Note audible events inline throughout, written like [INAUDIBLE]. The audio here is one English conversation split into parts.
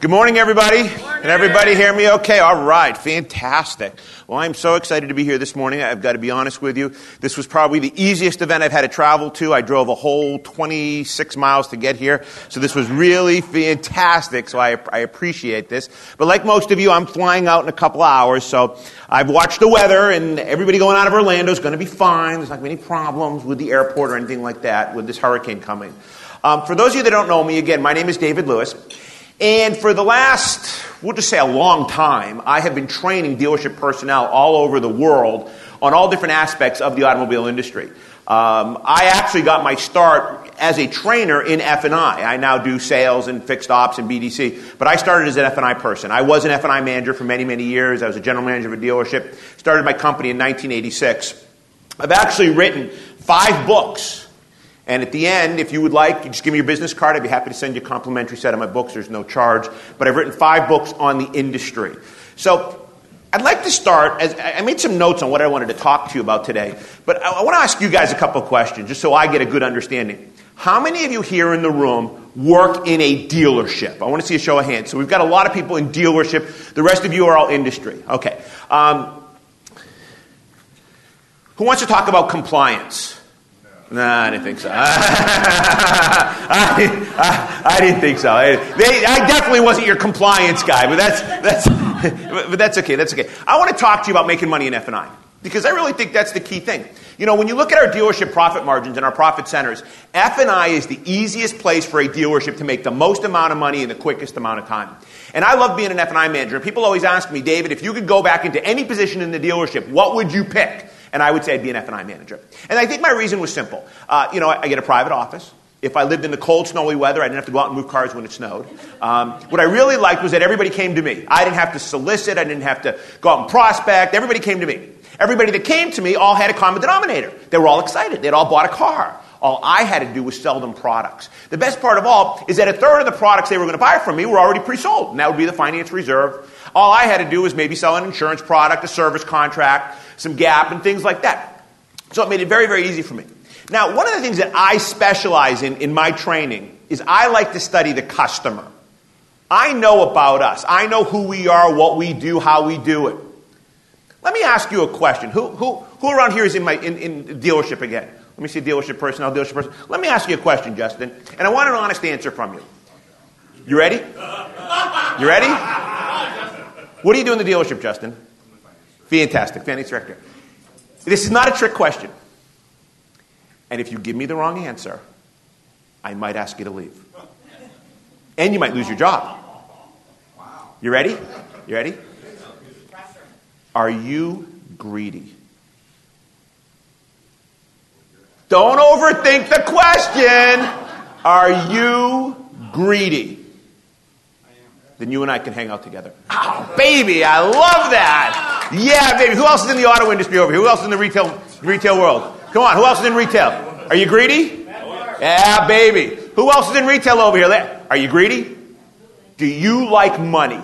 Good morning, everybody. Can everybody hear me okay? All right, fantastic. Well, I'm so excited to be here this morning. I've got to be honest with you. This was probably the easiest event I've had to travel to. I drove a whole 26 miles to get here, so this was really fantastic, so I, I appreciate this. But like most of you, I'm flying out in a couple hours, so I've watched the weather, and everybody going out of Orlando is going to be fine. There's not going to be any problems with the airport or anything like that with this hurricane coming. Um, for those of you that don't know me, again, my name is David Lewis. And for the last, we'll just say a long time, I have been training dealership personnel all over the world on all different aspects of the automobile industry. Um, I actually got my start as a trainer in F&I. I now do sales and fixed ops and BDC, but I started as an F&I person. I was an F&I manager for many, many years. I was a general manager of a dealership. Started my company in 1986. I've actually written five books and at the end, if you would like, you just give me your business card. I'd be happy to send you a complimentary set of my books. There's no charge. But I've written five books on the industry. So I'd like to start, as I made some notes on what I wanted to talk to you about today. But I want to ask you guys a couple of questions just so I get a good understanding. How many of you here in the room work in a dealership? I want to see a show of hands. So we've got a lot of people in dealership. The rest of you are all industry. Okay. Um, who wants to talk about compliance? No, I didn't think so. [LAUGHS] I, I, I, didn't think so. I, they, I, definitely wasn't your compliance guy, but that's, that's, [LAUGHS] but that's okay. That's okay. I want to talk to you about making money in F&I because I really think that's the key thing. You know, when you look at our dealership profit margins and our profit centers, F&I is the easiest place for a dealership to make the most amount of money in the quickest amount of time. And I love being an F&I manager. People always ask me, David, if you could go back into any position in the dealership, what would you pick? And I would say I'd be an F&I manager. And I think my reason was simple. Uh, you know, I, I, get a private office. If I lived in the cold, snowy weather, I didn't have to go out and move cars when it snowed. Um, what I really liked was that everybody came to me. I didn't have to solicit. I didn't have to go out and prospect. Everybody came to me. Everybody that came to me all had a common denominator. They were all excited. They'd all bought a car. All I had to do was sell them products. The best part of all is that a third of the products they were going to buy from me were already pre-sold, and that would be the finance reserve. All I had to do was maybe sell an insurance product, a service contract, some gap, and things like that. So it made it very, very easy for me. Now, one of the things that I specialize in in my training is I like to study the customer. I know about us. I know who we are, what we do, how we do it. Let me ask you a question. Who, who, who around here is in my in, in dealership again? Let me see dealership personnel, dealership person. Let me ask you a question, Justin, and I want an honest answer from you. You ready? You ready? What do you do in the dealership, Justin? Fantastic. Finance director. This is not a trick question. And if you give me the wrong answer, I might ask you to leave. And you might lose your job. You ready? You ready? Are you greedy? Don't overthink the question. Are you greedy? Then you and I can hang out together. Oh, baby, I love that. Yeah, baby. Who else is in the auto industry over here? Who else is in the retail retail world? Come on, who else is in retail? Are you greedy? Yeah, baby. Who else is in retail over here? Are you greedy? Do you like money?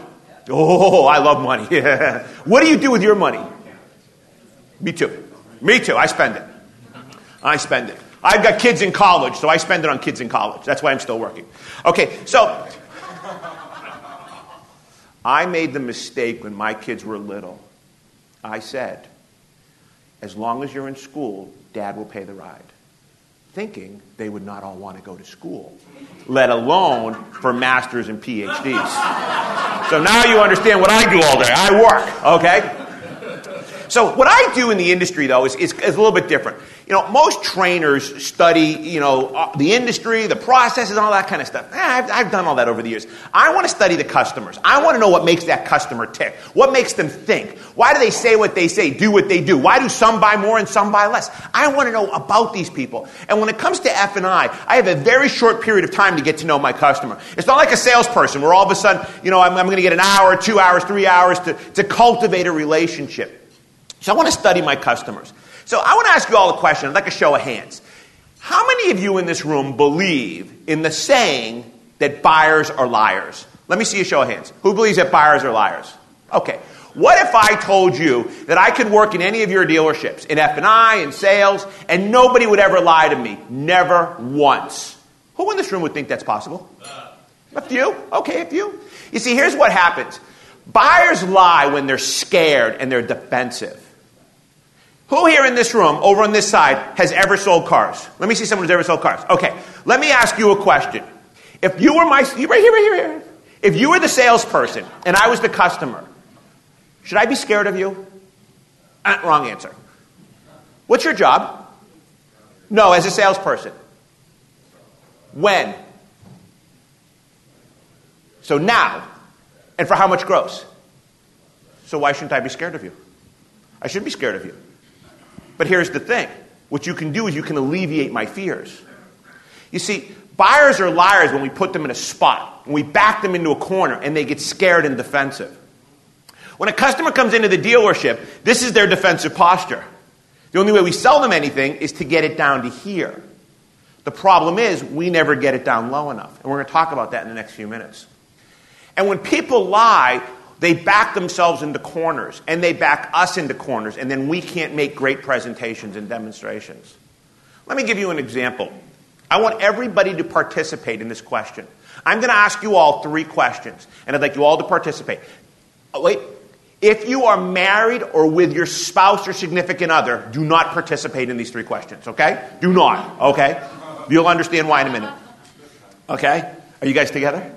Oh, I love money. [LAUGHS] what do you do with your money? Me too. Me too. I spend it. I spend it. I've got kids in college, so I spend it on kids in college. That's why I'm still working. Okay, so I made the mistake when my kids were little. I said, as long as you're in school, dad will pay the ride. Thinking they would not all want to go to school, let alone for masters and PhDs. So now you understand what I do all day. I work, okay? So what I do in the industry, though, is, is, is, a little bit different. You know, most trainers study, you know, uh, the industry, the processes, all that kind of stuff. Eh, I've, I've done all that over the years. I want to study the customers. I want to know what makes that customer tick. What makes them think? Why do they say what they say, do what they do? Why do some buy more and some buy less? I want to know about these people. And when it comes to F&I, I have a very short period of time to get to know my customer. It's not like a salesperson where all of a sudden, you know, I'm, I'm going to get an hour, two hours, three hours to, to cultivate a relationship. So I want to study my customers. So I want to ask you all a question. I'd like a show of hands. How many of you in this room believe in the saying that buyers are liars? Let me see a show of hands. Who believes that buyers are liars? Okay. What if I told you that I could work in any of your dealerships, in F&I, in sales, and nobody would ever lie to me? Never once. Who in this room would think that's possible? Uh. A few? Okay, a few. You see, here's what happens buyers lie when they're scared and they're defensive. Who here in this room, over on this side, has ever sold cars? Let me see someone who's ever sold cars. Okay, let me ask you a question. If you were my, you right here, right here, right here. If you were the salesperson and I was the customer, should I be scared of you? Uh, wrong answer. What's your job? No, as a salesperson. When? So now. And for how much gross? So why shouldn't I be scared of you? I shouldn't be scared of you. But here's the thing what you can do is you can alleviate my fears. You see, buyers are liars when we put them in a spot, when we back them into a corner, and they get scared and defensive. When a customer comes into the dealership, this is their defensive posture. The only way we sell them anything is to get it down to here. The problem is we never get it down low enough. And we're going to talk about that in the next few minutes. And when people lie, they back themselves into corners and they back us into corners, and then we can't make great presentations and demonstrations. Let me give you an example. I want everybody to participate in this question. I'm going to ask you all three questions, and I'd like you all to participate. Oh, wait. If you are married or with your spouse or significant other, do not participate in these three questions, okay? Do not, okay? You'll understand why in a minute. Okay? Are you guys together?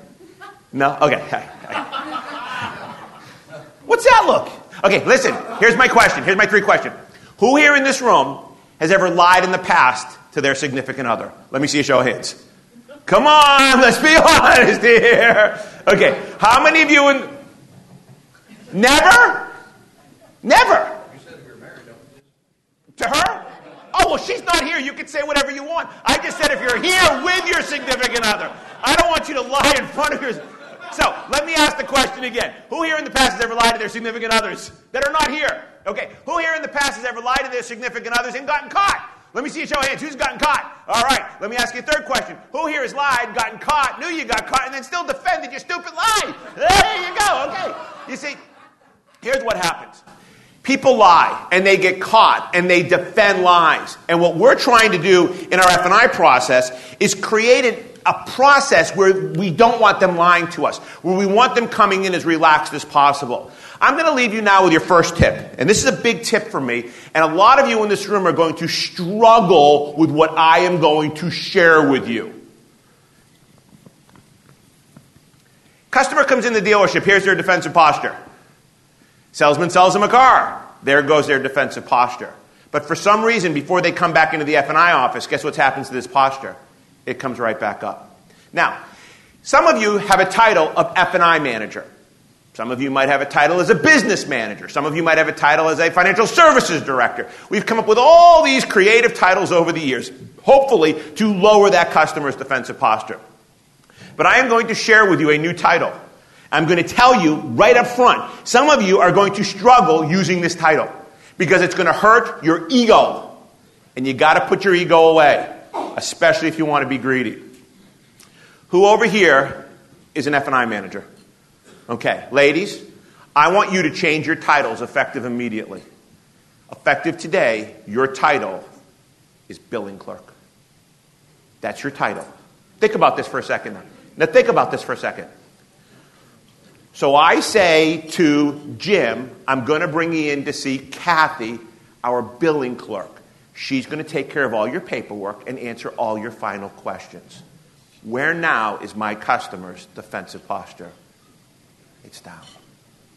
No? Okay. What's that look? Okay, listen. Here's my question. Here's my three question. Who here in this room has ever lied in the past to their significant other? Let me see a show of hands. Come on, [LAUGHS] let's be honest here. Okay, how many of you in. Never? Never. You said we were married, don't To her? Oh, well, she's not here. You can say whatever you want. I just said if you're here with your significant other. I don't want you to lie in front of your. So let me ask the question again. Who here in the past has ever lied to their significant others that are not here? Okay. Who here in the past has ever lied to their significant others and gotten caught? Let me see a show of hands. Who's gotten caught? All right. Let me ask you a third question. Who here has lied, gotten caught, knew you got caught, and then still defended your stupid lie? There you go. Okay. You see, here's what happens. People lie and they get caught and they defend lies. And what we're trying to do in our F&I process is create a process where we don't want them lying to us, where we want them coming in as relaxed as possible. I'm going to leave you now with your first tip. And this is a big tip for me. And a lot of you in this room are going to struggle with what I am going to share with you. Customer comes in the dealership. Here's their defensive posture. Salesman sells them a car. There goes their defensive posture. But for some reason, before they come back into the F&I office, guess what happens to this posture? It comes right back up. Now, some of you have a title of F&I manager. Some of you might have a title as a business manager. Some of you might have a title as a financial services director. We've come up with all these creative titles over the years, hopefully to lower that customer's defensive posture. But I am going to share with you a new title. I'm going to tell you right up front, some of you are going to struggle using this title because it's going to hurt your ego. And you got to put your ego away especially if you want to be greedy. Who over here is an F&I manager? Okay, ladies, I want you to change your titles effective immediately. Effective today, your title is billing clerk. That's your title. Think about this for a second. Now, think about this for a second. So I say to Jim, I'm going to bring you in to see Kathy, our billing clerk. She's going to take care of all your paperwork and answer all your final questions. Where now is my customer's defensive posture? It's down,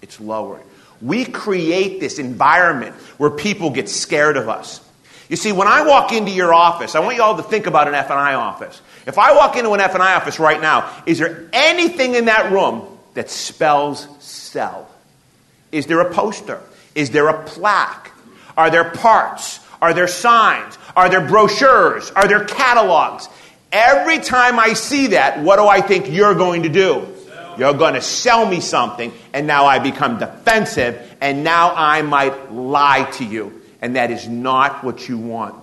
it's lowered. We create this environment where people get scared of us. You see, when I walk into your office, I want you all to think about an F&I office. If I walk into an F&I office right now, is there anything in that room that spells sell? Is there a poster? Is there a plaque? Are there parts? Are there signs? Are there brochures? Are there catalogs? Every time I see that, what do I think you're going to do? You're going to sell me something, and now I become defensive, and now I might lie to you. And that is not what you want.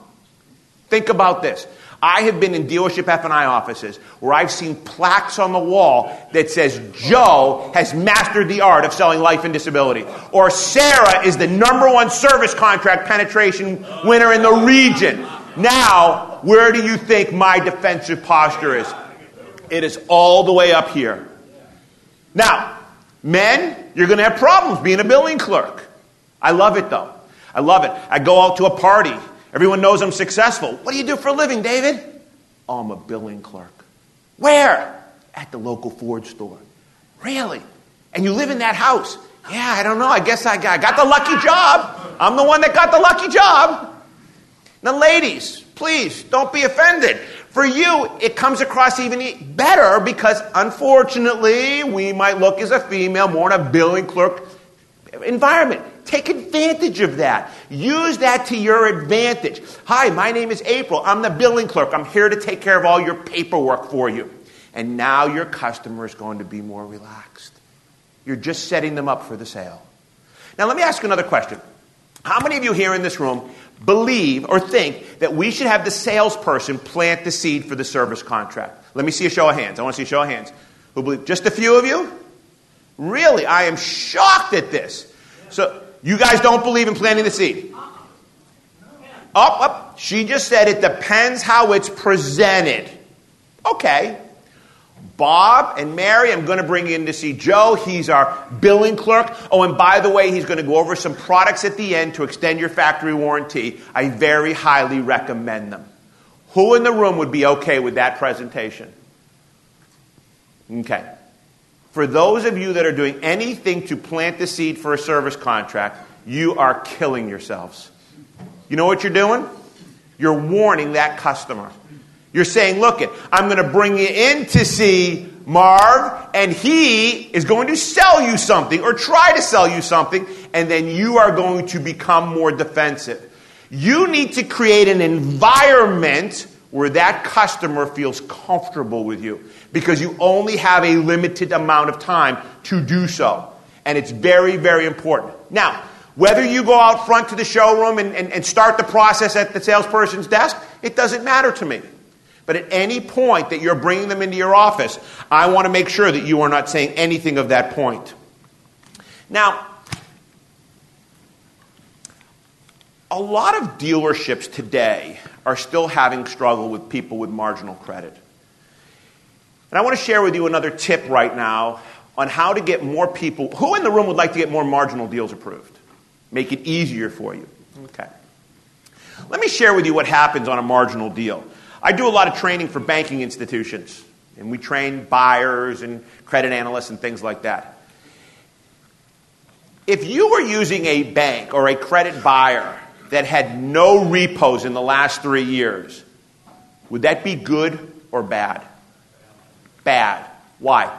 Think about this. I have been in dealership F&I offices where I've seen plaques on the wall that says Joe has mastered the art of selling life and disability. Or Sarah is the number one service contract penetration winner in the region. Now, where do you think my defensive posture is? It is all the way up here. Now, men, you're going to have problems being a billing clerk. I love it though. I love it. I go out to a party. Everyone knows I'm successful. What do you do for a living, David? Oh, I'm a billing clerk. Where? At the local Ford store. Really? And you live in that house? Yeah, I don't know. I guess I got, I got the lucky job. I'm the one that got the lucky job. Now, ladies, please don't be offended. For you, it comes across even better because unfortunately, we might look as a female more in a billing clerk environment. Take advantage of that. Use that to your advantage. Hi, my name is April. I'm the billing clerk. I'm here to take care of all your paperwork for you. And now your customer is going to be more relaxed. You're just setting them up for the sale. Now, let me ask another question. How many of you here in this room believe or think that we should have the salesperson plant the seed for the service contract? Let me see a show of hands. I want to see a show of hands. Who believe? Just a few of you? Really? I am shocked at this. You guys don't believe in planting the seed? Uh-uh. Up, up. She just said it depends how it's presented. Okay. Bob and Mary, I'm going to bring you in to see Joe. He's our billing clerk. Oh, and by the way, he's going to go over some products at the end to extend your factory warranty. I very highly recommend them. Who in the room would be okay with that presentation? Okay. For those of you that are doing anything to plant the seed for a service contract, you are killing yourselves. You know what you're doing? You're warning that customer. You're saying, look, it, I'm going to bring you in to see Marv, and he is going to sell you something or try to sell you something, and then you are going to become more defensive. You need to create an environment where that customer feels comfortable with you because you only have a limited amount of time to do so. And it's very, very important. Now, whether you go out front to the showroom and, and, and start the process at the salesperson's desk, it doesn't matter to me. But at any point that you're bringing them into your office, I want to make sure that you are not saying anything of that point. Now, a lot of dealerships today are still having struggle with people with marginal credit. And I want to share with you another tip right now on how to get more people. Who in the room would like to get more marginal deals approved? Make it easier for you. Okay. Let me share with you what happens on a marginal deal. I do a lot of training for banking institutions, and we train buyers and credit analysts and things like that. If you were using a bank or a credit buyer that had no repos in the last three years, would that be good or bad? Bad. Why?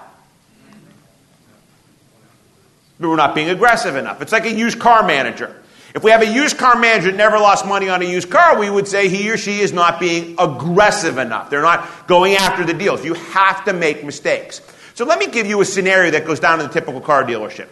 We're not being aggressive enough. It's like a used car manager. If we have a used car manager that never lost money on a used car, we would say he or she is not being aggressive enough. They're not going after the deals. You have to make mistakes. So let me give you a scenario that goes down in the typical car dealership.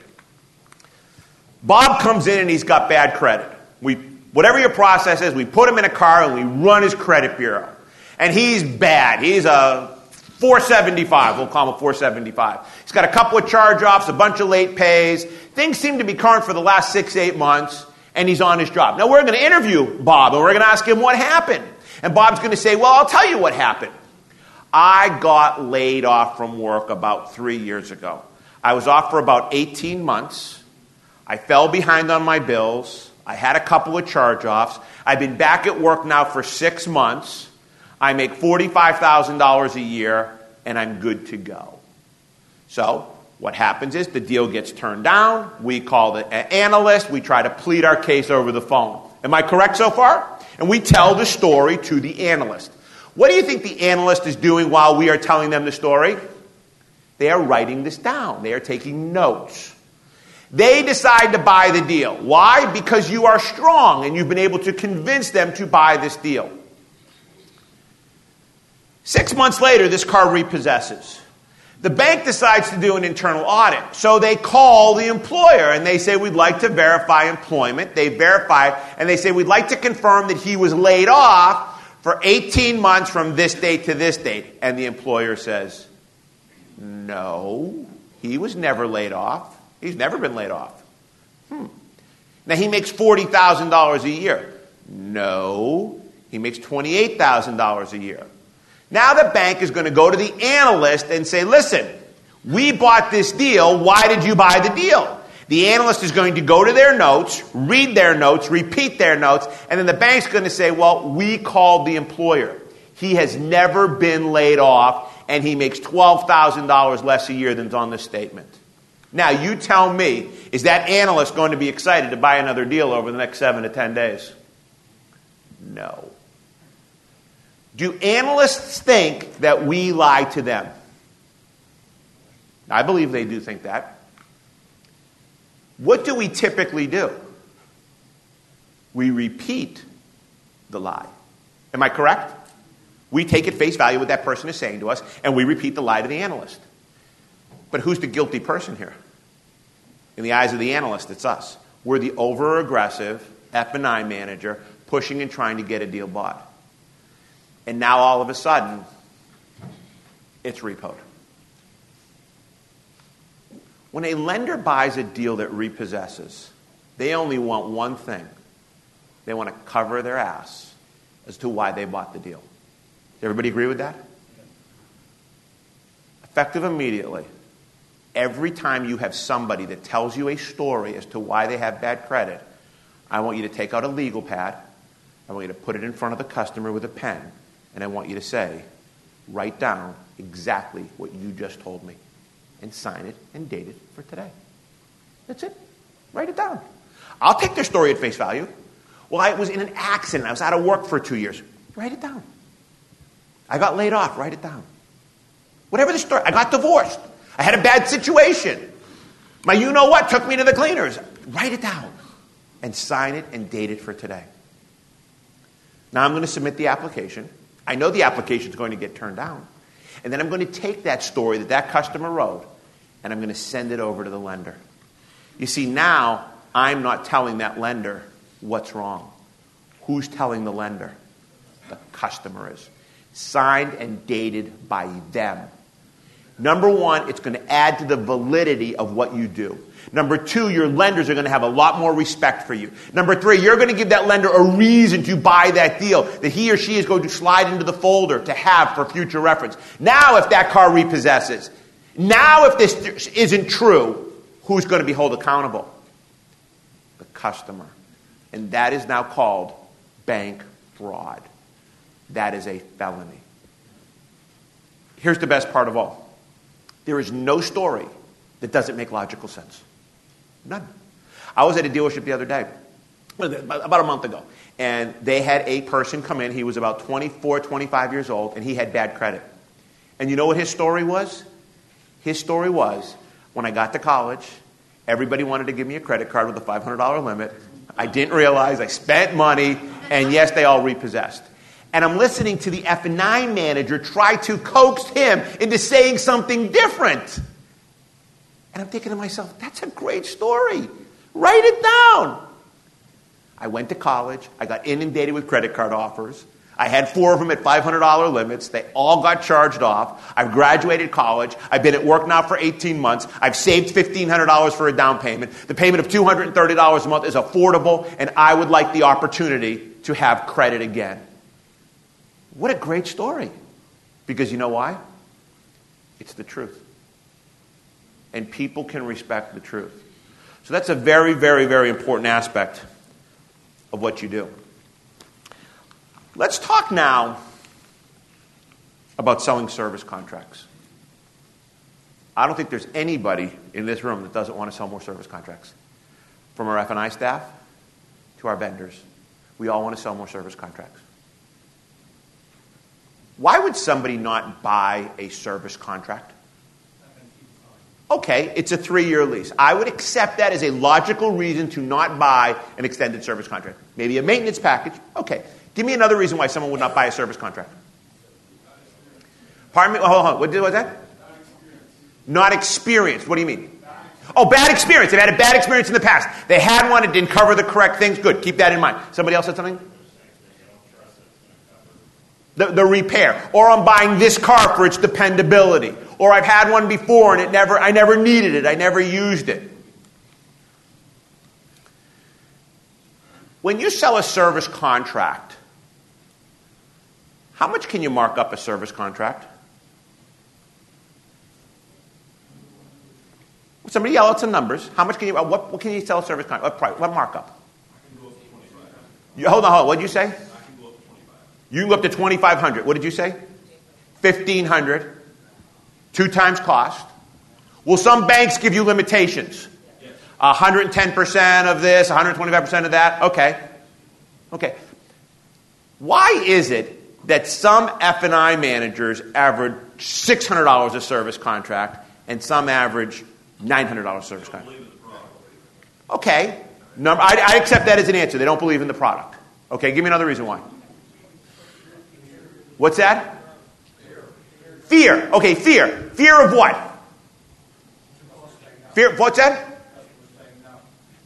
Bob comes in and he's got bad credit. We, whatever your process is, we put him in a car and we run his credit bureau. And he's bad. He's a 475. We'll call him a 475. He's got a couple of charge offs, a bunch of late pays. Things seem to be current for the last six, eight months and he's on his job. Now we're going to interview Bob and we're going to ask him what happened. And Bob's going to say, Well, I'll tell you what happened. I got laid off from work about three years ago. I was off for about 18 months. I fell behind on my bills. I had a couple of charge offs. I've been back at work now for six months. I make $45,000 a year, and I'm good to go. So what happens is the deal gets turned down. We call the analyst. We try to plead our case over the phone. Am I correct so far? And we tell the story to the analyst. What do you think the analyst is doing while we are telling them the story? They are writing this down, they are taking notes. They decide to buy the deal. Why? Because you are strong and you've been able to convince them to buy this deal. Six months later, this car repossesses. The bank decides to do an internal audit. So they call the employer and they say, We'd like to verify employment. They verify and they say, We'd like to confirm that he was laid off for 18 months from this date to this date. And the employer says, No, he was never laid off. He's never been laid off. Hmm. Now he makes $40,000 a year. No, he makes $28,000 a year. Now the bank is going to go to the analyst and say, listen, we bought this deal. Why did you buy the deal? The analyst is going to go to their notes, read their notes, repeat their notes, and then the bank's going to say, well, we called the employer. He has never been laid off, and he makes $12,000 less a year than's on this statement. Now, you tell me, is that analyst going to be excited to buy another deal over the next seven to 10 days? No. Do analysts think that we lie to them? I believe they do think that. What do we typically do? We repeat the lie. Am I correct? We take at face value what that person is saying to us, and we repeat the lie to the analyst. But who's the guilty person here? In the eyes of the analyst, it's us. We're the over aggressive F&I manager pushing and trying to get a deal bought. And now all of a sudden, it's repoed. When a lender buys a deal that repossesses, they only want one thing they want to cover their ass as to why they bought the deal. Does everybody agree with that? Effective immediately. Every time you have somebody that tells you a story as to why they have bad credit, I want you to take out a legal pad. I want you to put it in front of the customer with a pen. And I want you to say, write down exactly what you just told me and sign it and date it for today. That's it. Write it down. I'll take their story at face value. Well, I was in an accident. I was out of work for two years. Write it down. I got laid off. Write it down. Whatever the story. I got divorced. I had a bad situation. My you know what took me to the cleaners. Write it down and sign it and date it for today. Now I'm going to submit the application. I know the application is going to get turned down. And then I'm going to take that story that that customer wrote and I'm going to send it over to the lender. You see, now I'm not telling that lender what's wrong. Who's telling the lender? The customer is. Signed and dated by them. Number one, it's going to add to the validity of what you do. Number two, your lenders are going to have a lot more respect for you. Number three, you're going to give that lender a reason to buy that deal that he or she is going to slide into the folder to have for future reference. Now, if that car repossesses, now if this isn't true, who's going to be held accountable? The customer. And that is now called bank fraud. That is a felony. Here's the best part of all there is no story that doesn't make logical sense. None. I was at a dealership the other day, about a month ago, and they had a person come in. He was about 24, 25 years old, and he had bad credit. And you know what his story was? His story was when I got to college, everybody wanted to give me a credit card with a $500 limit. I didn't realize I spent money, and yes, they all repossessed. And I'm listening to the F&I manager try to coax him into saying something different. And I'm thinking to myself, that's a great story. Write it down. I went to college. I got inundated with credit card offers. I had four of them at $500 limits. They all got charged off. I've graduated college. I've been at work now for 18 months. I've saved $1,500 for a down payment. The payment of $230 a month is affordable, and I would like the opportunity to have credit again. What a great story. Because you know why? It's the truth and people can respect the truth. So that's a very, very, very important aspect of what you do. Let's talk now about selling service contracts. I don't think there's anybody in this room that doesn't want to sell more service contracts. From our F&I staff to our vendors, we all want to sell more service contracts. Why would somebody not buy a service contract? Okay, it's a three year lease. I would accept that as a logical reason to not buy an extended service contract. Maybe a maintenance package. Okay. Give me another reason why someone would not buy a service contract. Pardon me? hold on. What was that? Not experienced. What do you mean? Oh, bad experience. They've had a bad experience in the past. They had one, it didn't cover the correct things. Good. Keep that in mind. Somebody else said something? The, the repair. Or I'm buying this car for its dependability. Or I've had one before and it never, I never needed it. I never used it. When you sell a service contract, How much can you mark up a service contract? Somebody yell out some numbers. How much can you, what, what can you sell a service contract? What price? What markup? You, hold on, hold on. What did you say? You can go up to 2500 What did you say? 1500 Two times cost. Will some banks give you limitations? 110% of this, 125% of that? Okay. Okay. Why is it that some F&I managers average $600 a service contract and some average $900 service contract? Okay. Number, I, I accept that as an answer. They don't believe in the product. Okay, give me another reason why. What's that? Fear. Okay, fear. Fear of what? Fear. What's that?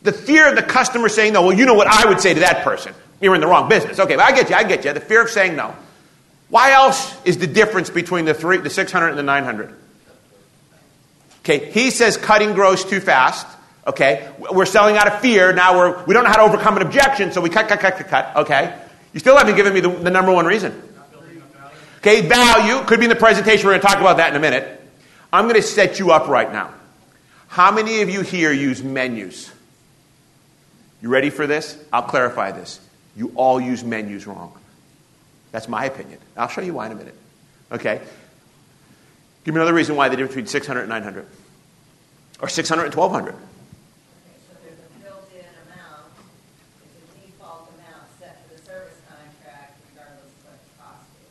The fear of the customer saying no. Well, you know what I would say to that person. You're in the wrong business. Okay, but I get you. I get you. The fear of saying no. Why else is the difference between the three, the 600 and the 900? Okay, he says cutting grows too fast. Okay, we're selling out of fear. Now we're we don't know how to overcome an objection, so we cut, cut, cut, cut, cut. Okay, you still haven't given me the, the number one reason. Okay, value could be in the presentation. We're going to talk about that in a minute. I'm going to set you up right now. How many of you here use menus? You ready for this? I'll clarify this. You all use menus wrong. That's my opinion. I'll show you why in a minute. Okay? Give me another reason why the difference between 600 and 900. Or 600 and 1200.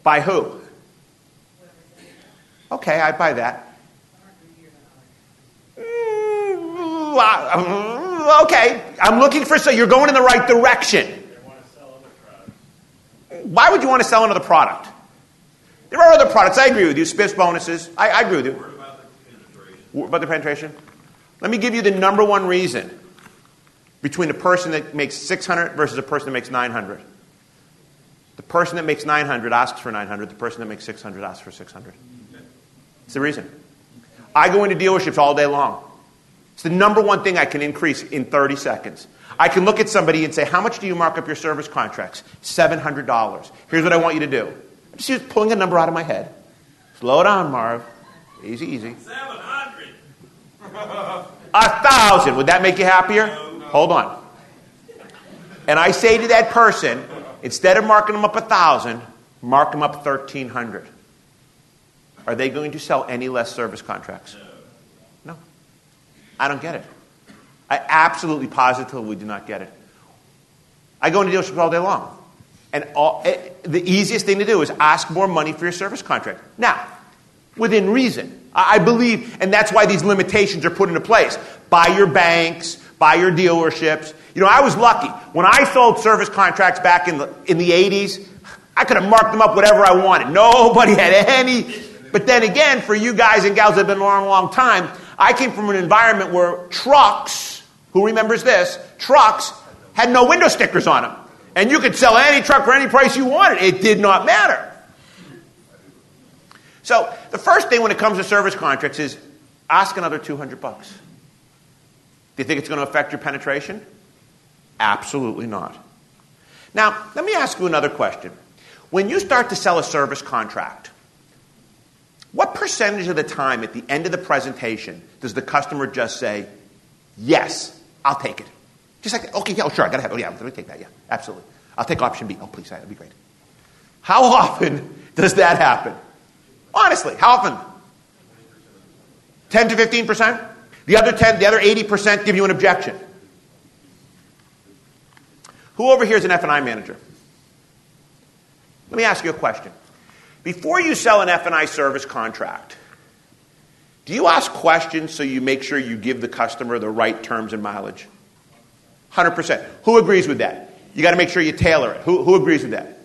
By who? Okay, I buy that. Mm, okay, I'm looking for so you're going in the right direction. Why would you want to sell another product? There are other products. I agree with you. Spiffs bonuses. I, I agree with you. What about the penetration? Let me give you the number one reason between a person that makes 600 versus a person that makes 900. The person that makes 900 asks for 900. The person that makes 600 asks for 600. It's the reason. I go into dealerships all day long. It's the number one thing I can increase in 30 seconds. I can look at somebody and say, How much do you mark up your service contracts? $700. Here's what I want you to do. I'm just pulling a number out of my head. Slow down, Marv. Easy, easy. 700. A thousand. Would that make you happier? No, no. Hold on. And I say to that person, Instead of marking them up a thousand, mark them up thirteen hundred. Are they going to sell any less service contracts? No. I don't get it. I absolutely positively do not get it. I go into dealerships all day long. And all, it, eh, the easiest thing to do is ask more money for your service contract. Now, within reason. I, I believe, and that's why these limitations are put into place by your banks, by your dealerships. You know, I was lucky. When I sold service contracts back in the, in the 80s, I could have marked them up whatever I wanted. Nobody had any. But then again, for you guys and gals that have been around a long, time, I came from an environment where trucks, who remembers this, trucks had no window stickers on them. And you could sell any truck for any price you wanted. It did not matter. So the first thing when it comes to service contracts is ask another 200 bucks. Do you think it's going to affect your penetration? Absolutely not. Now, let me ask you another question. When you start to sell a service contract, what percentage of the time at the end of the presentation does the customer just say, Yes, I'll take it? Just like, okay, yeah, oh, sure, I gotta have, oh, yeah, let me take that, yeah, absolutely. I'll take option B. Oh, please, that'd be great. How [LAUGHS] often does that happen? Honestly, how often? 10 to 15%? The other 10, the other 80% give you an objection. Who over here is an F&I manager? Let me ask you a question. Before you sell an F&I service contract, do you ask questions so you make sure you give the customer the right terms and mileage? 100%. Who agrees with that? You got to make sure you tailor it. Who, who agrees with that?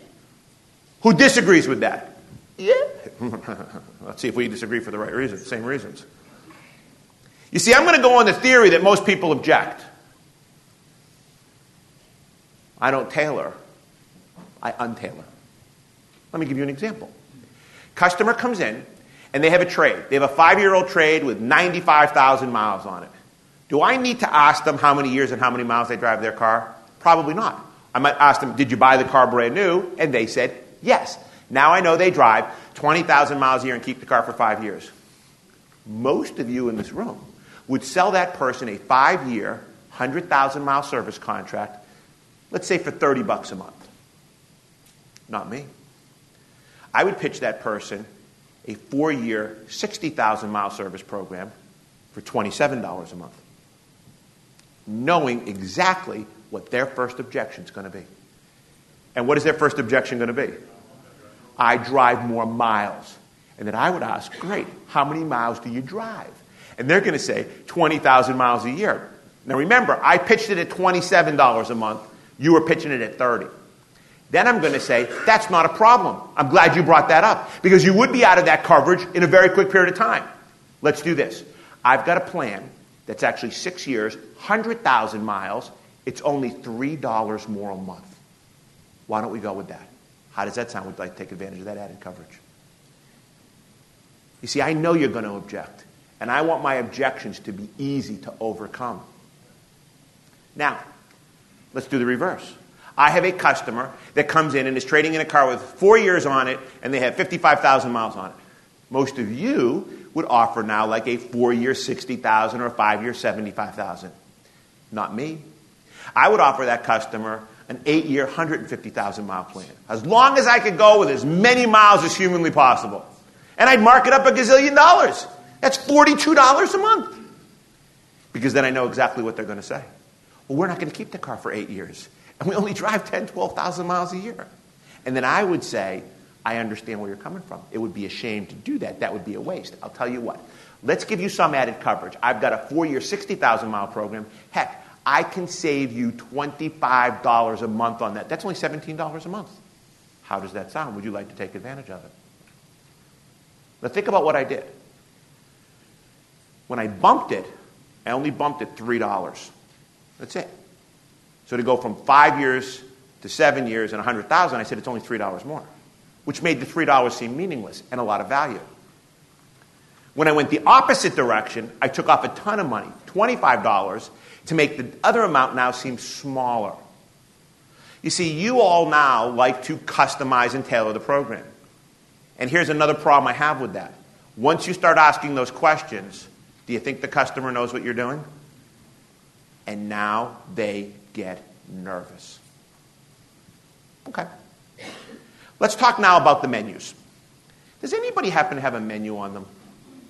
Who disagrees with that? Yeah. [LAUGHS] Let's see if we disagree for the right reasons, same reasons. You see, I'm going to go on the theory that most people object. I don't tailor, I untailor. Let me give you an example. Customer comes in and they have a trade. They have a five year old trade with 95,000 miles on it. Do I need to ask them how many years and how many miles they drive their car? Probably not. I might ask them, Did you buy the car brand new? And they said, Yes. Now I know they drive 20,000 miles a year and keep the car for five years. Most of you in this room would sell that person a five year, 100,000 mile service contract, let's say for 30 bucks a month. Not me. I would pitch that person a four year, 60,000 mile service program for $27 a month, knowing exactly what their first objection is going to be. And what is their first objection going to be? I drive more miles. And then I would ask, great, how many miles do you drive? And they're going to say 20,000 miles a year. Now remember, I pitched it at $27 a month. You were pitching it at 30. Then I'm going to say, that's not a problem. I'm glad you brought that up because you would be out of that coverage in a very quick period of time. Let's do this. I've got a plan that's actually six years, 100,000 miles. It's only $3 more a month. Why don't we go with that? How does that sound? Would like to take advantage of that added coverage? You see, I know you're going to object, and I want my objections to be easy to overcome. Now, let's do the reverse. I have a customer that comes in and is trading in a car with four years on it, and they have 55,000 miles on it. Most of you would offer now like a four year 60,000 or a five year 75,000. Not me. I would offer that customer an eight year, 150,000 mile plan. As long as I could go with as many miles as humanly possible. And I'd mark it up a gazillion dollars. That's $42 a month. Because then I know exactly what they're going to say. Well, we're not going to keep the car for eight years. And we only drive 10, 12,000 miles a year. And then I would say, I understand where you're coming from. It would be a shame to do that. That would be a waste. I'll tell you what. Let's give you some added coverage. I've got a four year, 60,000 mile program. Heck, I can save you $25 a month on that. That's only $17 a month. How does that sound? Would you like to take advantage of it? Now, think about what I did. When I bumped it, I only bumped it $3. That's it. So to go from five years to seven years and 100000 I said it's only $3 more, which made the $3 seem meaningless and a lot of value. When I went the opposite direction, I took off a ton of money, $25, to make the other amount now seem smaller. You see, you all now like to customize and tailor the program. And here's another problem I have with that. Once you start asking those questions, do you think the customer knows what you're doing? And now they get nervous. Okay. Let's talk now about the menus. Does anybody happen to have a menu on them?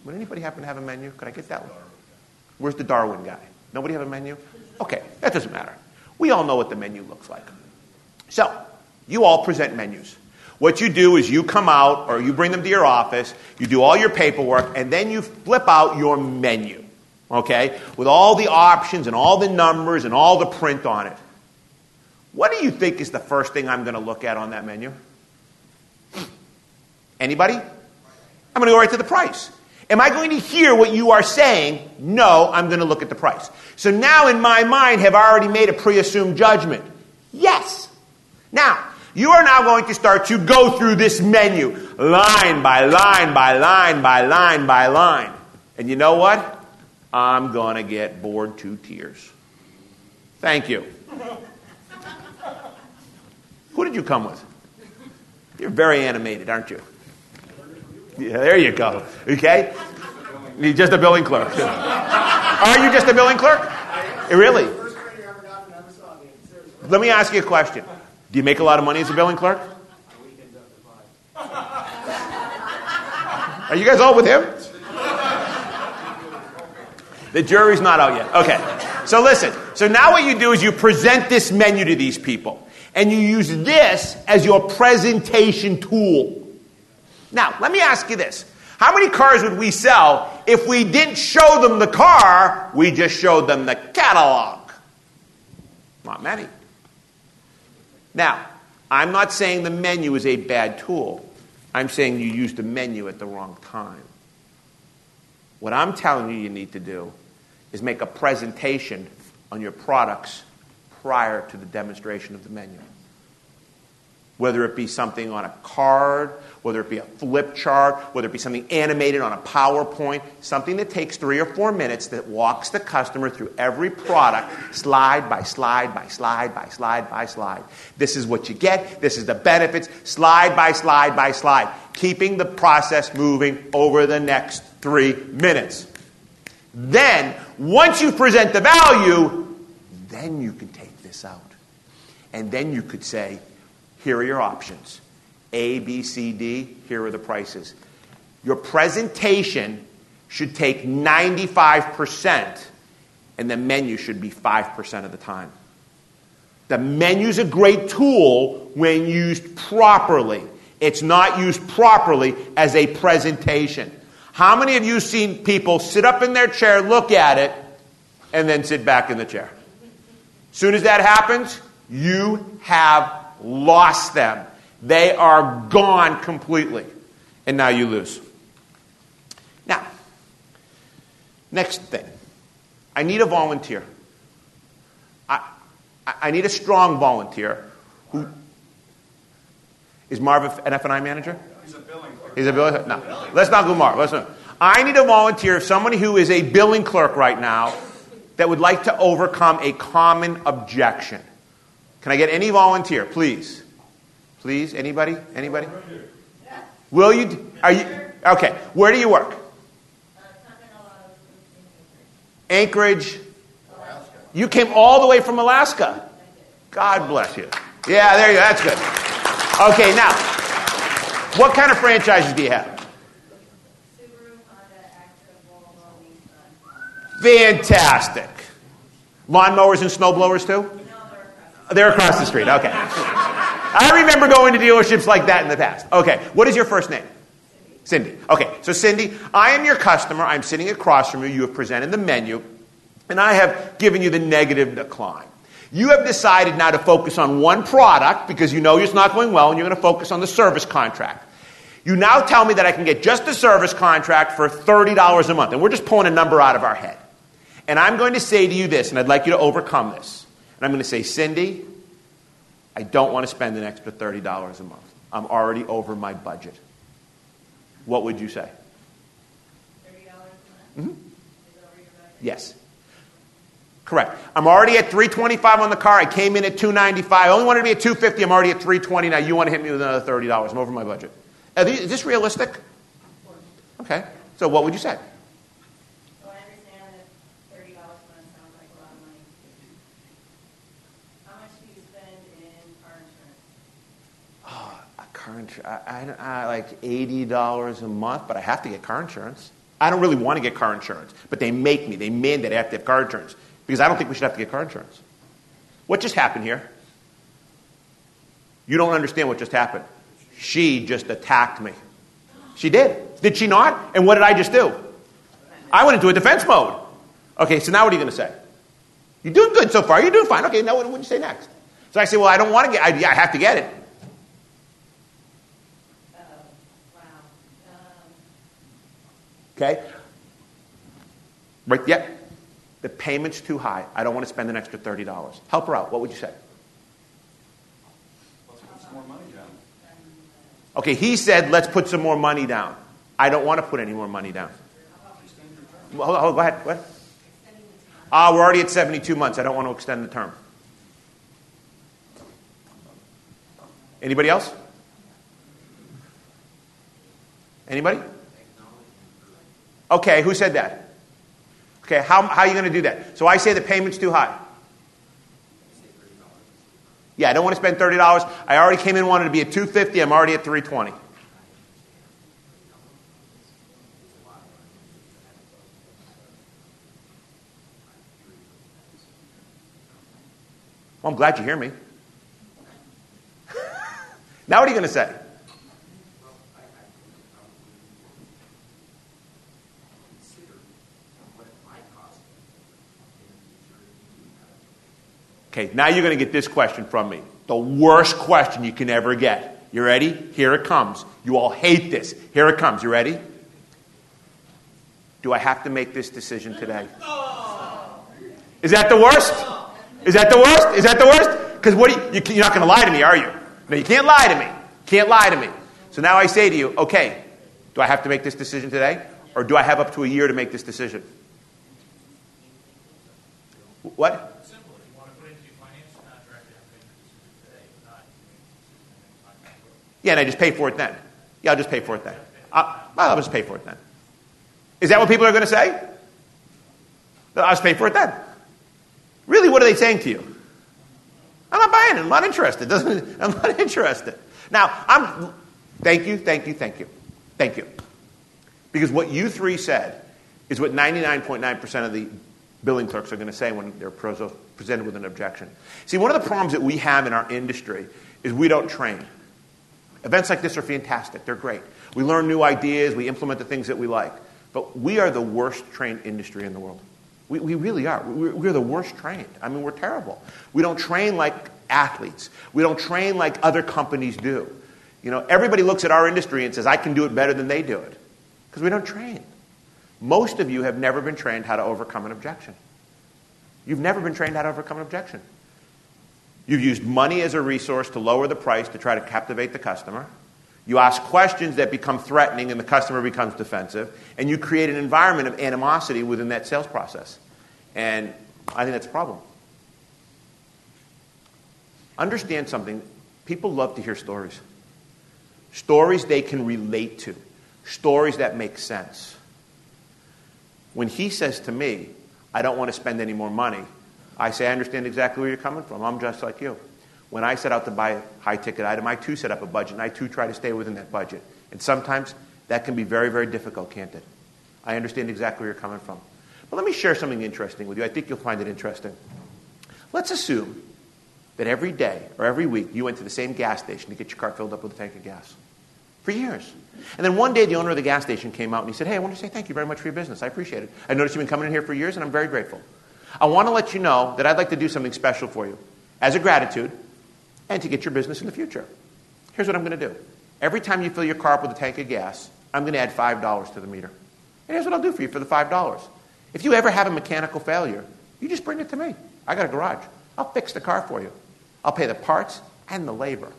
Would anybody happen to have a menu? Could I get that one? Where's the Darwin guy? Nobody have a menu? Okay, that doesn't matter. We all know what the menu looks like. So, you all present menus. What you do is you come out or you bring them to your office, you do all your paperwork, and then you flip out your menu okay, with all the options and all the numbers and all the print on it. What do you think is the first thing I'm going to look at on that menu? Anybody? I'm going to go right to the price. Am I going to hear what you are saying? No, I'm going to look at the price. So now in my mind have I already made a pre-assumed judgment? Yes. Now, you are now going to start to go through this menu line by line by line by line by line. And you know what? I'm going to get bored to tears. Thank you. Who did you come with? You're very animated, aren't you? Yeah, there you go. Okay? You're just a billing clerk. Are you just a billing clerk? Really? Let me ask you a question. Do you make a lot of money as a billing clerk? Are you guys all with him? The jury's not out yet. Okay. So listen. So now what you do is you present this menu to these people. And you use this as your presentation tool. Now, let me ask you this. How many cars would we sell if we didn't show them the car, we just showed them the catalog? Not many. Now, I'm not saying the menu is a bad tool. I'm saying you used the menu at the wrong time. What I'm telling you you need to do is make a presentation on your products prior to the demonstration of the menu. whether it be something on a card, whether it be a flip chart, whether it be something animated on a PowerPoint, something that takes three or four minutes that walks the customer through every product, slide by slide by slide by slide by slide. This is what you get, this is the benefits, slide by slide by slide, keeping the process moving over the next three minutes. Then, once you present the value, then you can take this out. And then you could say, here are your options a, B, C, D, here are the prices. Your presentation should take 95%, and the menu should be 5% of the time. The menu is a great tool when used properly. It's not used properly as a presentation. How many of you seen people sit up in their chair, look at it, and then sit back in the chair? Soon as that happens, you have lost them. They are gone completely. And now you lose. Now, next thing I need a volunteer. I, I need a strong volunteer who. Is Marv an F&I manager? He's a billing. He's a billing No. Let's not go Marv. Let's. I need a volunteer, somebody who is a billing clerk right now that would like to overcome a common objection. Can I get any volunteer, please? Please, anybody? Anybody? Will you? Are you? Okay. Where do you work? Anchorage. You came all the way from Alaska. God bless you. Yeah, there you go. That's good. Okay, now, what kind of franchises do you have? Fantastic. Lawnmowers and snowblowers too? They're across the street. Okay. I remember going to dealerships like that in the past. Okay. What is your first name? Cindy. Cindy. Okay. So, Cindy, I am your customer. I'm sitting across from you. You have presented the menu, and I have given you the negative decline. You have decided now to focus on one product because you know it's not going well, and you're going to focus on the service contract. You now tell me that I can get just the service contract for $30 a month, and we're just pulling a number out of our head. And I'm going to say to you this, and I'd like you to overcome this. And I'm going to say, Cindy, I don't want to spend an extra $30 a month. I'm already over my budget. What would you say? $30 a month? Mm-hmm. Yes. Correct. I'm already at 325 on the car. I came in at 295. I only wanted to be at 250. I'm already at 320 now. You want to hit me with another $30. I'm over my budget. These, is this realistic? Okay. So what would you say? So I understand that $30 a sounds like a lot of money. How much do you spend in car insurance? Ah, a car insurance, I, I, I like $80 a month, but I have to get car insurance. I don't really want to get car insurance, but they make me. They mandate I have to have car insurance because I don't think we should have to get car insurance. What just happened here? You don't understand what just happened. She just attacked me. She did. Did she not? And what did I just do? I went into a defense mode. Okay, so now what are you going to say? You're doing good so far. You're doing fine. Okay, now what would you say next? So I say, well, I don't want to get. I, yeah, I have to get it. Wow. Um, Okay? Right, yeah. The payment's too high. I don't want to spend an extra $30. Help her out. What would you say? Let's put some more money down. Okay, he said, let's put some more money down. I don't want to put any more money down. Well, hold, hold, go ahead. What? Ah, we're already at 72 months. I don't want to extend the term. Anybody else? Anybody? Okay, who said that? Okay, how, how are you going to do that? So I say the payment's too high. Yeah, I don't want to spend $30. I already came in wanted to be at 250. I'm already at 320. Well, I'm glad you hear me. [LAUGHS] now what are you going to say? Okay, now you're going to get this question from me. The worst question you can ever get. You ready? Here it comes. You all hate this. Here it comes. You ready? Do I have to make this decision today? Is that the worst? Is that the worst? Is that the worst? Because what? You, you, you're not going to lie to me, are you? No, you can't lie to me. Can't lie to me. So now I say to you, okay, do I have to make this decision today? Or do I have up to a year to make this decision? What? Simple, if you want to put into your financial contract, you have to make the decision today, not make the decision Yeah, and I just pay for it then. Yeah, I'll just pay for it then. I'll, I'll just pay for it then. Is that what people are going to say? I'll just pay for it then. Really, what are they saying to you? I'm not buying it. I'm not interested. [LAUGHS] Doesn't, I'm not interested. Now, I'm. Thank you, thank you, thank you, thank you. Because what you three said is what 99.9% of the billing clerks are going to say when they're presented with an objection. See, one of the problems that we have in our industry is we don't train. Events like this are fantastic, they're great. We learn new ideas, we implement the things that we like. But we are the worst trained industry in the world. We, we really are. We're, we're the worst trained. I mean, we're terrible. We don't train like athletes, we don't train like other companies do. You know, everybody looks at our industry and says, I can do it better than they do it. Because we don't train. Most of you have never been trained how to overcome an objection. You've never been trained how to overcome an objection. You've used money as a resource to lower the price to try to captivate the customer. You ask questions that become threatening and the customer becomes defensive. And you create an environment of animosity within that sales process. And I think that's a problem. Understand something people love to hear stories, stories they can relate to, stories that make sense. When he says to me, I don't want to spend any more money, I say, I understand exactly where you're coming from. I'm just like you. When I set out to buy a high ticket item, I too set up a budget, and I too try to stay within that budget. And sometimes that can be very, very difficult, can't it? I understand exactly where you're coming from. But let me share something interesting with you. I think you'll find it interesting. Let's assume that every day or every week you went to the same gas station to get your car filled up with a tank of gas for years. And then one day the owner of the gas station came out and he said, Hey, I want to say thank you very much for your business. I appreciate it. I noticed you've been coming in here for years and I'm very grateful. I want to let you know that I'd like to do something special for you as a gratitude and to get your business in the future. Here's what I'm going to do. Every time you fill your car up with a tank of gas, I'm going to add $5 to the meter. And here's what I'll do for you for the $5. If you ever have a mechanical failure, you just bring it to me. I got a garage. I'll fix the car for you. I'll pay the parts and the labor.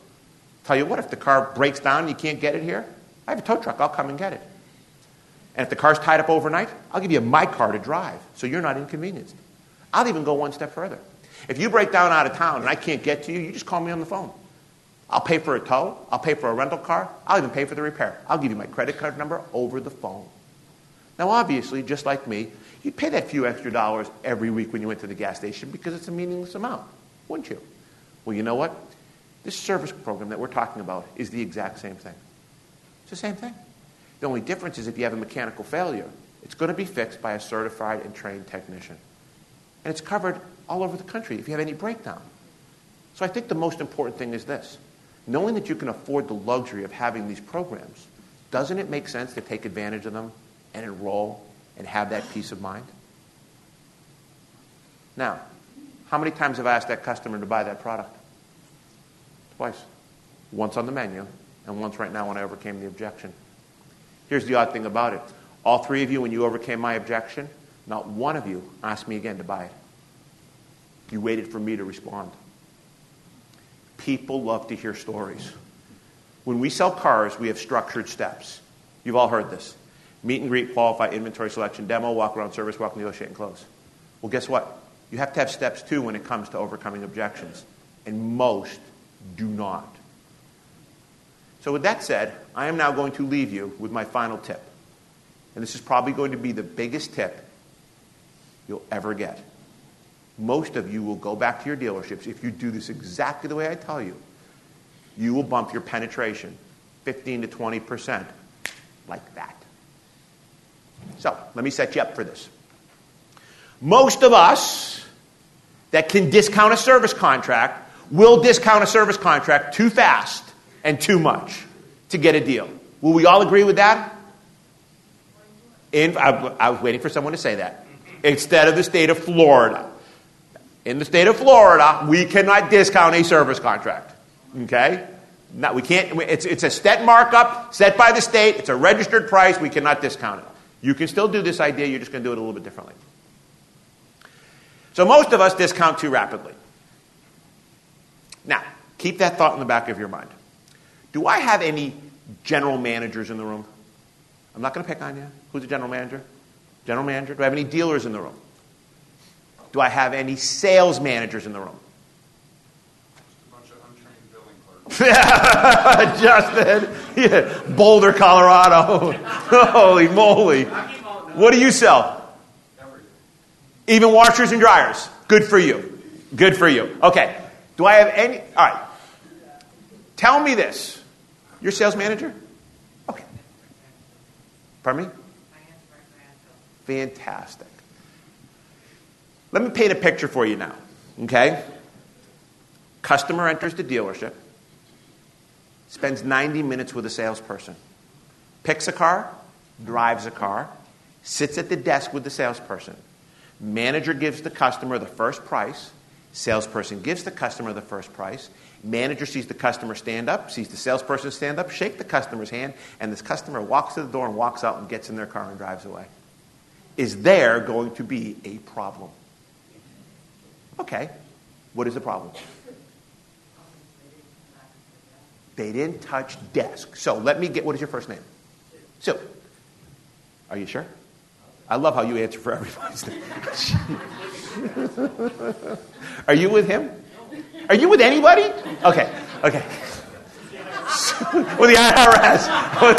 Tell you what, if the car breaks down and you can't get it here, I have a tow truck. I'll come and get it. And if the car's tied up overnight, I'll give you my car to drive so you're not inconvenienced. I'll even go one step further. If you break down out of town and I can't get to you, you just call me on the phone. I'll pay for a tow. I'll pay for a rental car. I'll even pay for the repair. I'll give you my credit card number over the phone. Now, obviously, just like me, you'd pay that few extra dollars every week when you went to the gas station because it's a meaningless amount, wouldn't you? Well, you know what? This service program that we're talking about is the exact same thing. It's the same thing. The only difference is if you have a mechanical failure, it's going to be fixed by a certified and trained technician. And it's covered all over the country if you have any breakdown. So I think the most important thing is this knowing that you can afford the luxury of having these programs, doesn't it make sense to take advantage of them and enroll and have that peace of mind? Now, how many times have I asked that customer to buy that product? Twice. Once on the menu, and once right now when I overcame the objection. Here's the odd thing about it all three of you, when you overcame my objection, not one of you asked me again to buy it. You waited for me to respond. People love to hear stories. When we sell cars, we have structured steps. You've all heard this meet and greet, qualify, inventory selection, demo, walk around service, walk, negotiate, and close. Well, guess what? You have to have steps too when it comes to overcoming objections. And most do not. So, with that said, I am now going to leave you with my final tip. And this is probably going to be the biggest tip you'll ever get. Most of you will go back to your dealerships. If you do this exactly the way I tell you, you will bump your penetration 15 to 20% like that. So, let me set you up for this. Most of us that can discount a service contract will discount a service contract too fast and too much to get a deal. Will we all agree with that? In, I, I was waiting for someone to say that. Instead of the state of Florida. In the state of Florida, we cannot discount a service contract. Okay? We can't. It's, it's a set markup set by the state. It's a registered price. We cannot discount it. You can still do this idea. You're just going to do it a little bit differently. So most of us discount too rapidly. Now, keep that thought in the back of your mind. Do I have any general managers in the room? I'm not going to pick on you. Who's a general manager? General manager? Do I have any dealers in the room? Do I have any sales managers in the room? Just a bunch of untrained billing clerks. [LAUGHS] Justin, yeah. Boulder, Colorado. [LAUGHS] Holy moly. What do you sell? Everything. Even washers and dryers. Good for you. Good for you. Okay. Do I have any? All right. Tell me this. You're sales manager? Okay. Pardon me? Fantastic. Let me paint a picture for you now. Okay? Customer enters the dealership, spends 90 minutes with a salesperson, picks a car, drives a car, sits at the desk with the salesperson. Manager gives the customer the first price. Salesperson gives the customer the first price. Manager sees the customer stand up, sees the salesperson stand up, shake the customer's hand, and this customer walks to the door and walks out and gets in their car and drives away. Is there going to be a problem? Okay. What is the problem? They didn't touch desk. So let me get what is your first name? Sue. Are you sure? I love how you answer for everybody's name. [LAUGHS] Are you with him? Are you with anybody? Okay, okay. [LAUGHS] with the IRS.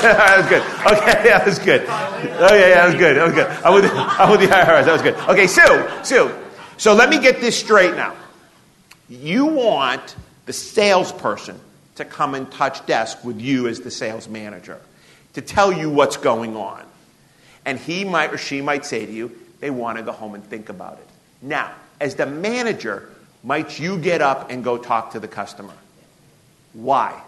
that was good. Okay, [LAUGHS] that was good. Oh, okay, that was good. That was good. I'm with, I'm with the IRS. That was good. Okay, Sue, Sue. So let me get this straight now. You want the salesperson to come and touch desk with you as the sales manager to tell you what's going on. And he might or she might say to you, they want to go home and think about it. Now, as the manager, might you get up and go talk to the customer? Why?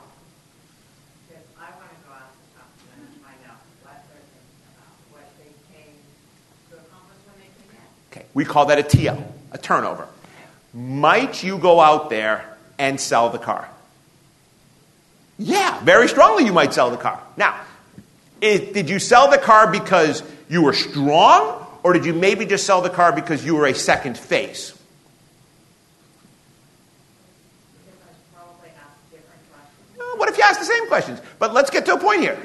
Because I want to go out and talk to them and find out what they're thinking about, what they came to accomplish when they came in. Okay, we call that a TO, a turnover. Might you go out there and sell the car? Yeah, very strongly you might sell the car. Now, is, did you sell the car because you were strong, or did you maybe just sell the car because you were a second face? Because I should probably ask different questions. Uh, What if you ask the same questions? But let's get to a point here.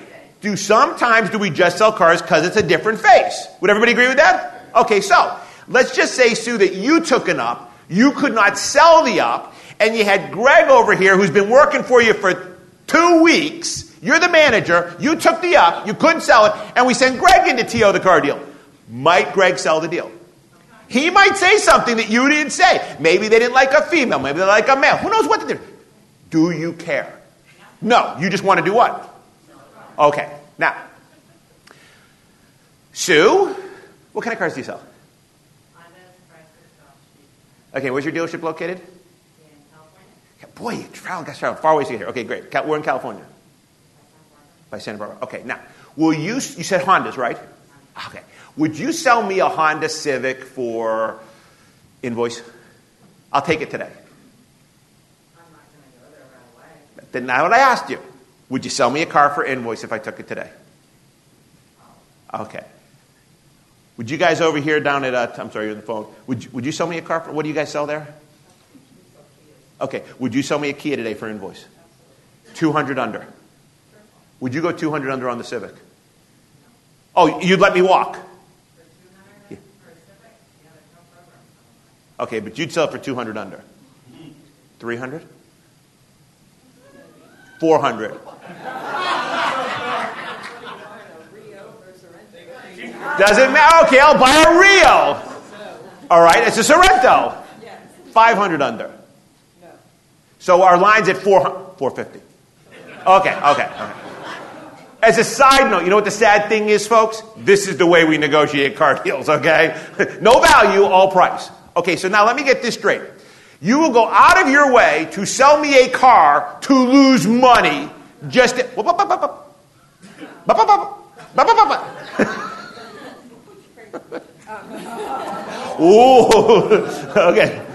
Do sometimes do we just sell cars because it's a different face? Would everybody agree with that? Okay, so let's just say, Sue, that you took an up, you could not sell the up, and you had Greg over here who's been working for you for two weeks. You're the manager, you took the up, you couldn't sell it, and we send Greg in to TO the car deal. Might Greg sell the deal? He might say something that you didn't say. Maybe they didn't like a female, maybe they like a male. Who knows what to do? Do you care? No, you just want to do what? Okay, now, Sue, what kind of cars do you sell? Okay, where's your dealership located? in California. Boy, you travel, guys, travel far away to get here. Okay, great. Cal- We're in California, by Santa Barbara. Okay, now, will you, you said Hondas, right? Uh-huh. Okay. Would you sell me a Honda Civic for invoice? I'll take it today. I'm not going to go there right away. Then now what I asked you. Would you sell me a car for invoice if I took it today? Oh. Okay. Would you guys over here down at, uh, I'm sorry, you're on the phone. Would you, would you sell me a car for, what do you guys sell there? Okay. Would you sell me a Kia today for invoice? 200 under. Would you go 200 under on the Civic? Oh, you'd let me walk? Okay, but you'd sell it for 200 under. 300? 400. Doesn't matter. Okay, I'll buy a Rio. All right, it's a Sorento. 500 under. So our line's at 400, 450. Okay, okay, okay. As a side note, you know what the sad thing is, folks? This is the way we negotiate car deals, okay? [LAUGHS] no value, all price. Okay, so now let me get this straight. You will go out of your way to sell me a car to lose money just to, Ooh, [LAUGHS] okay.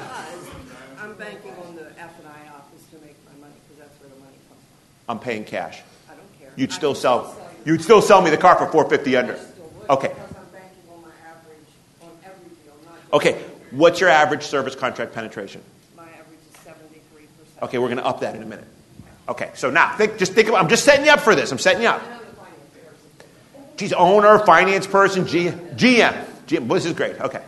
I'm banking on the F and I office to make my money, because that's where the money comes I'm paying cash. I don't care. You'd still sell, you. you'd still sell me the car for 450 under. Okay. Because I'm banking on my average, on every deal. Okay, what's your average service contract penetration? My average is seventy-three percent. Okay, we're going to up that in a minute. Okay, so now think, just think about. I'm just setting you up for this. I'm setting you up. She's owner, finance person, G, GM. GM. This is great. Okay.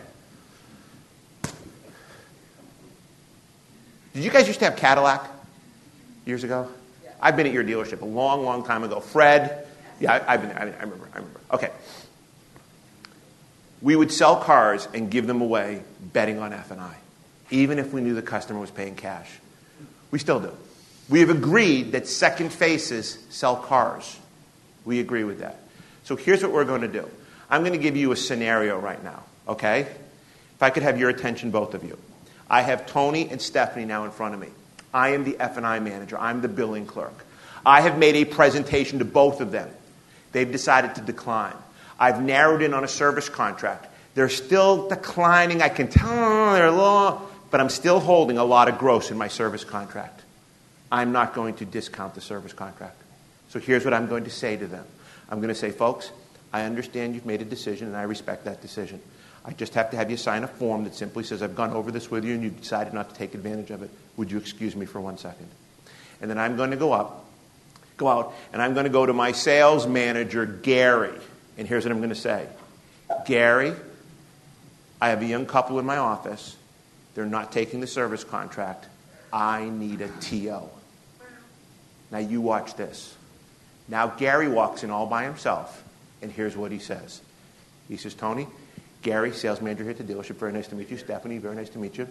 Did you guys used to have Cadillac years ago? I've been at your dealership a long, long time ago. Fred, yeah, I, have been. I, I remember. I remember. Okay. We would sell cars and give them away, betting on F and I, even if we knew the customer was paying cash. We still do. We have agreed that second faces sell cars. We agree with that. So here's what we're going to do. I'm going to give you a scenario right now, okay? If I could have your attention, both of you. I have Tony and Stephanie now in front of me. I am the F&I manager. I'm the billing clerk. I have made a presentation to both of them. They've decided to decline. I've narrowed in on a service contract. They're still declining. I can tell they're low, but I'm still holding a lot of gross in my service contract. I'm not going to discount the service contract. So here's what I'm going to say to them I'm going to say, folks, I understand you've made a decision and I respect that decision. I just have to have you sign a form that simply says, I've gone over this with you and you've decided not to take advantage of it. Would you excuse me for one second? And then I'm going to go up, go out, and I'm going to go to my sales manager, Gary. And here's what I'm going to say Gary, I have a young couple in my office. They're not taking the service contract. I need a TO. Now you watch this. Now Gary walks in all by himself, and here's what he says. He says, Tony, Gary, sales manager here at the dealership. Very nice to meet you. Stephanie, very nice to meet you.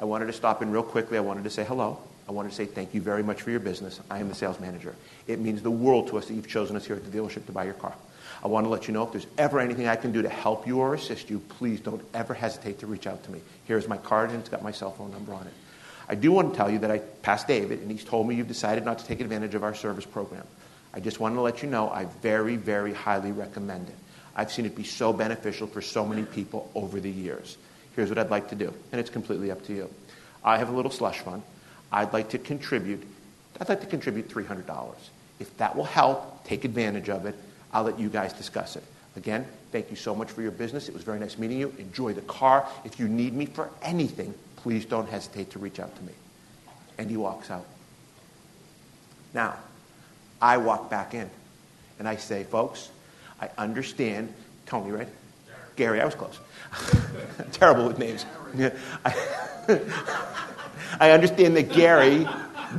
I wanted to stop in real quickly. I wanted to say hello. I wanted to say thank you very much for your business. I am the sales manager. It means the world to us that you've chosen us here at the dealership to buy your car. I want to let you know if there's ever anything I can do to help you or assist you, please don't ever hesitate to reach out to me. Here's my card, and it's got my cell phone number on it. I do want to tell you that I passed David, and he's told me you've decided not to take advantage of our service program. I just want to let you know I very, very highly recommend it. I've seen it be so beneficial for so many people over the years. Here's what I'd like to do, and it's completely up to you. I have a little slush fund. I'd like to contribute. I'd like to contribute $300. If that will help, take advantage of it. I'll let you guys discuss it. Again, thank you so much for your business. It was very nice meeting you. Enjoy the car. If you need me for anything, please don't hesitate to reach out to me. And he walks out. Now, I walk back in and I say, folks, I understand. Tony, right? Gary, I was close. [LAUGHS] Terrible with names. I, [LAUGHS] I understand that Gary,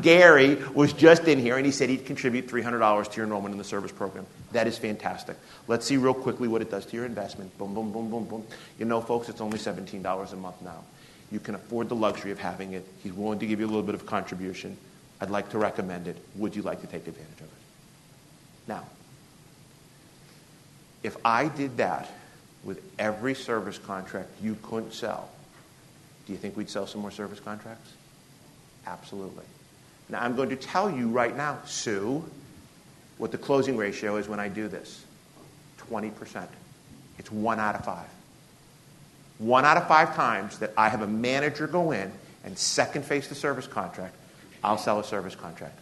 Gary was just in here and he said he'd contribute $300 to your enrollment in the service program. That is fantastic. Let's see real quickly what it does to your investment. Boom, boom, boom, boom, boom. You know, folks, it's only $17 a month now. You can afford the luxury of having it. He's willing to give you a little bit of contribution. I'd like to recommend it. Would you like to take advantage of it? Now, if I did that with every service contract you couldn't sell, do you think we'd sell some more service contracts? Absolutely. Now, I'm going to tell you right now, Sue, what the closing ratio is when I do this 20%. It's one out of five. One out of five times that I have a manager go in and second face the service contract, I'll sell a service contract.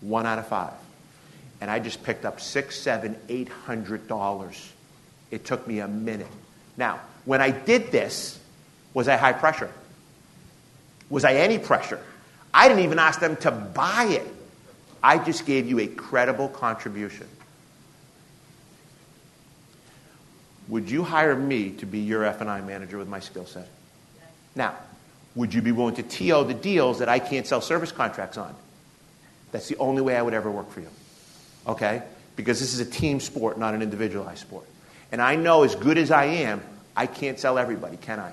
One out of five and I just picked up six, seven, eight hundred dollars. It took me a minute. Now, when I did this, was I high pressure? Was I any pressure? I didn't even ask them to buy it. I just gave you a credible contribution. Would you hire me to be your F&I manager with my skill set? Now, would you be willing to TO the deals that I can't sell service contracts on? That's the only way I would ever work for you okay? Because this is a team sport, not an individualized sport. And I know as good as I am, I can't sell everybody, can I?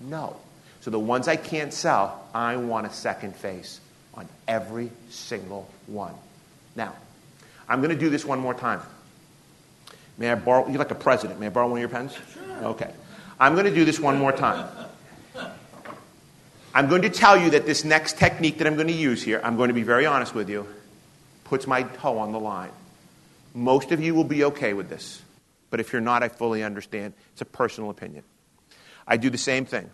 No. So the ones I can't sell, I want a second face on every single one. Now, I'm going to do this one more time. May I borrow? You're like a president. May I borrow one of your pens? Sure. Okay. I'm going to do this one more time. I'm going to tell you that this next technique that I'm going to use here, I'm going to be very honest with you, puts my toe on the line. Most of you will be okay with this, but if you're not, I fully understand. It's a personal opinion. I do the same thing.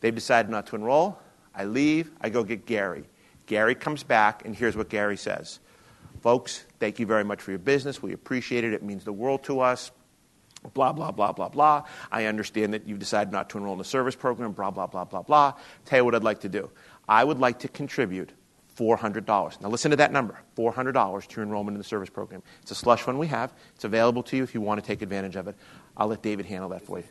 They've decided not to enroll. I leave. I go get Gary. Gary comes back, and here's what Gary says Folks, thank you very much for your business. We appreciate it. It means the world to us. Blah, blah, blah, blah, blah. I understand that you've decided not to enroll in the service program. Blah, blah, blah, blah, blah. Tell you what I'd like to do. I would like to contribute $400. Now listen to that number $400 to your enrollment in the service program. It's a slush fund we have. It's available to you if you want to take advantage of it. I'll let David handle that for you.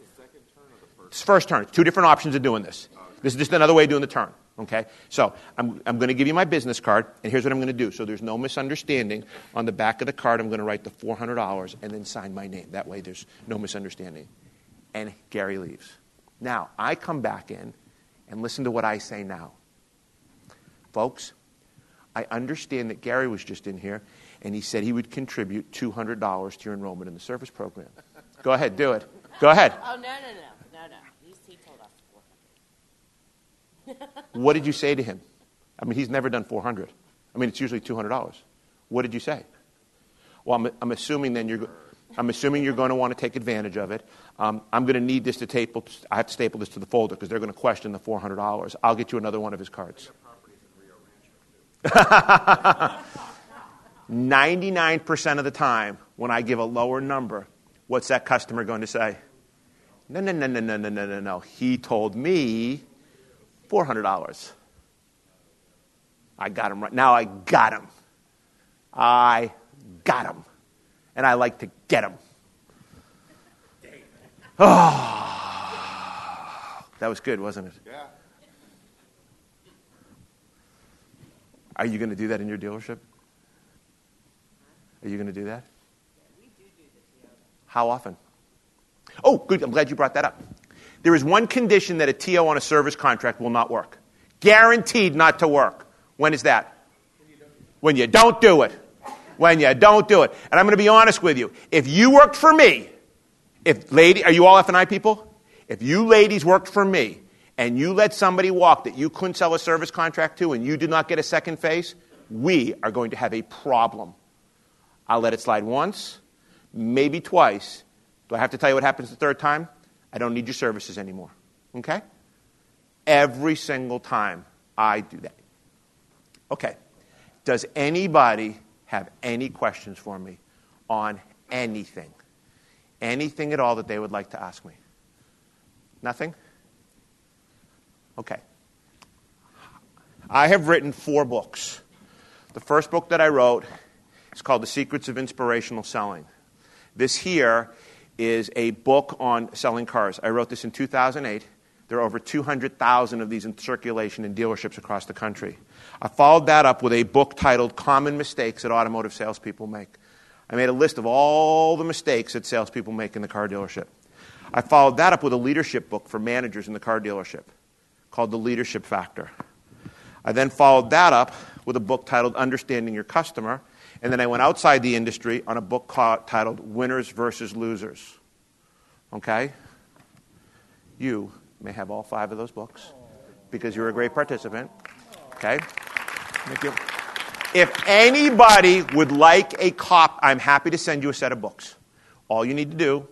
It's first turn. It's Two different options of doing this. This is just another way of doing the turn. Okay? So I'm, I'm going to give you my business card, and here's what I'm going to do. So there's no misunderstanding. On the back of the card, I'm going to write the $400 and then sign my name. That way there's no misunderstanding. And Gary leaves. Now, I come back in and listen to what I say now. Folks, I understand that Gary was just in here and he said he would contribute $200 to your enrollment in the service program. Go ahead, do it. Go ahead. Oh, no, no, no, no, no. He, he told us 400. [LAUGHS] What did you say to him? I mean, he's never done 400. I mean, it's usually $200. What did you say? Well, I'm, I'm assuming then you're, I'm assuming you're going to want to take advantage of it. Um, I'm going to need this to staple. I have to staple this to the folder because they're going to question the $400. I'll get you another one of his cards. 99% [LAUGHS] of the time, when I give a lower number, what's that customer going to say? No, no, no, no, no, no, no, no, no. He told me $400. I got him right. Now I got him. I got him. And I like to get him. Oh, [SIGHS] that was good, wasn't it? Yeah. Are you going to do that in your dealership? Are you going to do that? We do the other. How often? Oh, good. I'm glad you brought that up. There is one condition that a TO on a service contract will not work. Guaranteed not to work. When is that? When you don't do it. When you don't do it. And I'm going to be honest with you. If you worked for me, if lady, are you all F&I people? If you ladies worked for me and you let somebody walk that you couldn't sell a service contract to and you did not get a second phase, we are going to have a problem. I'll let it slide once, maybe twice. Do I have to tell you what happens the third time? I don't need your services anymore. Okay? Every single time I do that. Okay. Does anybody have any questions for me on anything? Anything at all that they would like to ask me? Nothing? Okay. I have written four books. The first book that I wrote is called The Secrets of Inspirational Selling. This here is a book on selling cars. I wrote this in 2008. There are over 200,000 of these in circulation in dealerships across the country. I followed that up with a book titled Common Mistakes that Automotive Salespeople Make. I made a list of all the mistakes that salespeople make in the car dealership. I followed that up with a leadership book for managers in the car dealership called The Leadership Factor. I then followed that up with a book titled Understanding Your Customer. And then I went outside the industry on a book called, titled Winners versus Losers. Okay? You may have all five of those books because you're a great participant. Okay? Thank you. If anybody would like a cop, I'm happy to send you a set of books. All you need to do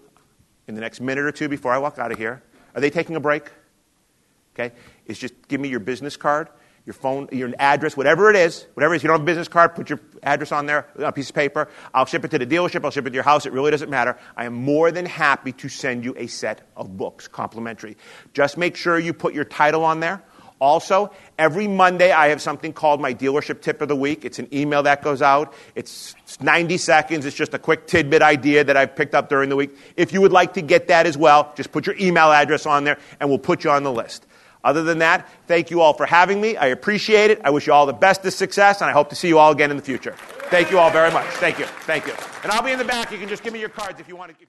in the next minute or two before I walk out of here, are they taking a break? Okay? Is just give me your business card, your phone, your address, whatever it is, whatever it is. You don't have a business card, put your address on there, on a piece of paper. I'll ship it to the dealership, I'll ship it to your house. It really doesn't matter. I am more than happy to send you a set of books, complimentary. Just make sure you put your title on there. Also, every Monday I have something called my dealership tip of the week. It's an email that goes out. It's 90 seconds. It's just a quick tidbit idea that I've picked up during the week. If you would like to get that as well, just put your email address on there and we'll put you on the list. Other than that, thank you all for having me. I appreciate it. I wish you all the best of success, and I hope to see you all again in the future. Thank you all very much. Thank you. Thank you. And I'll be in the back. You can just give me your cards if you want to.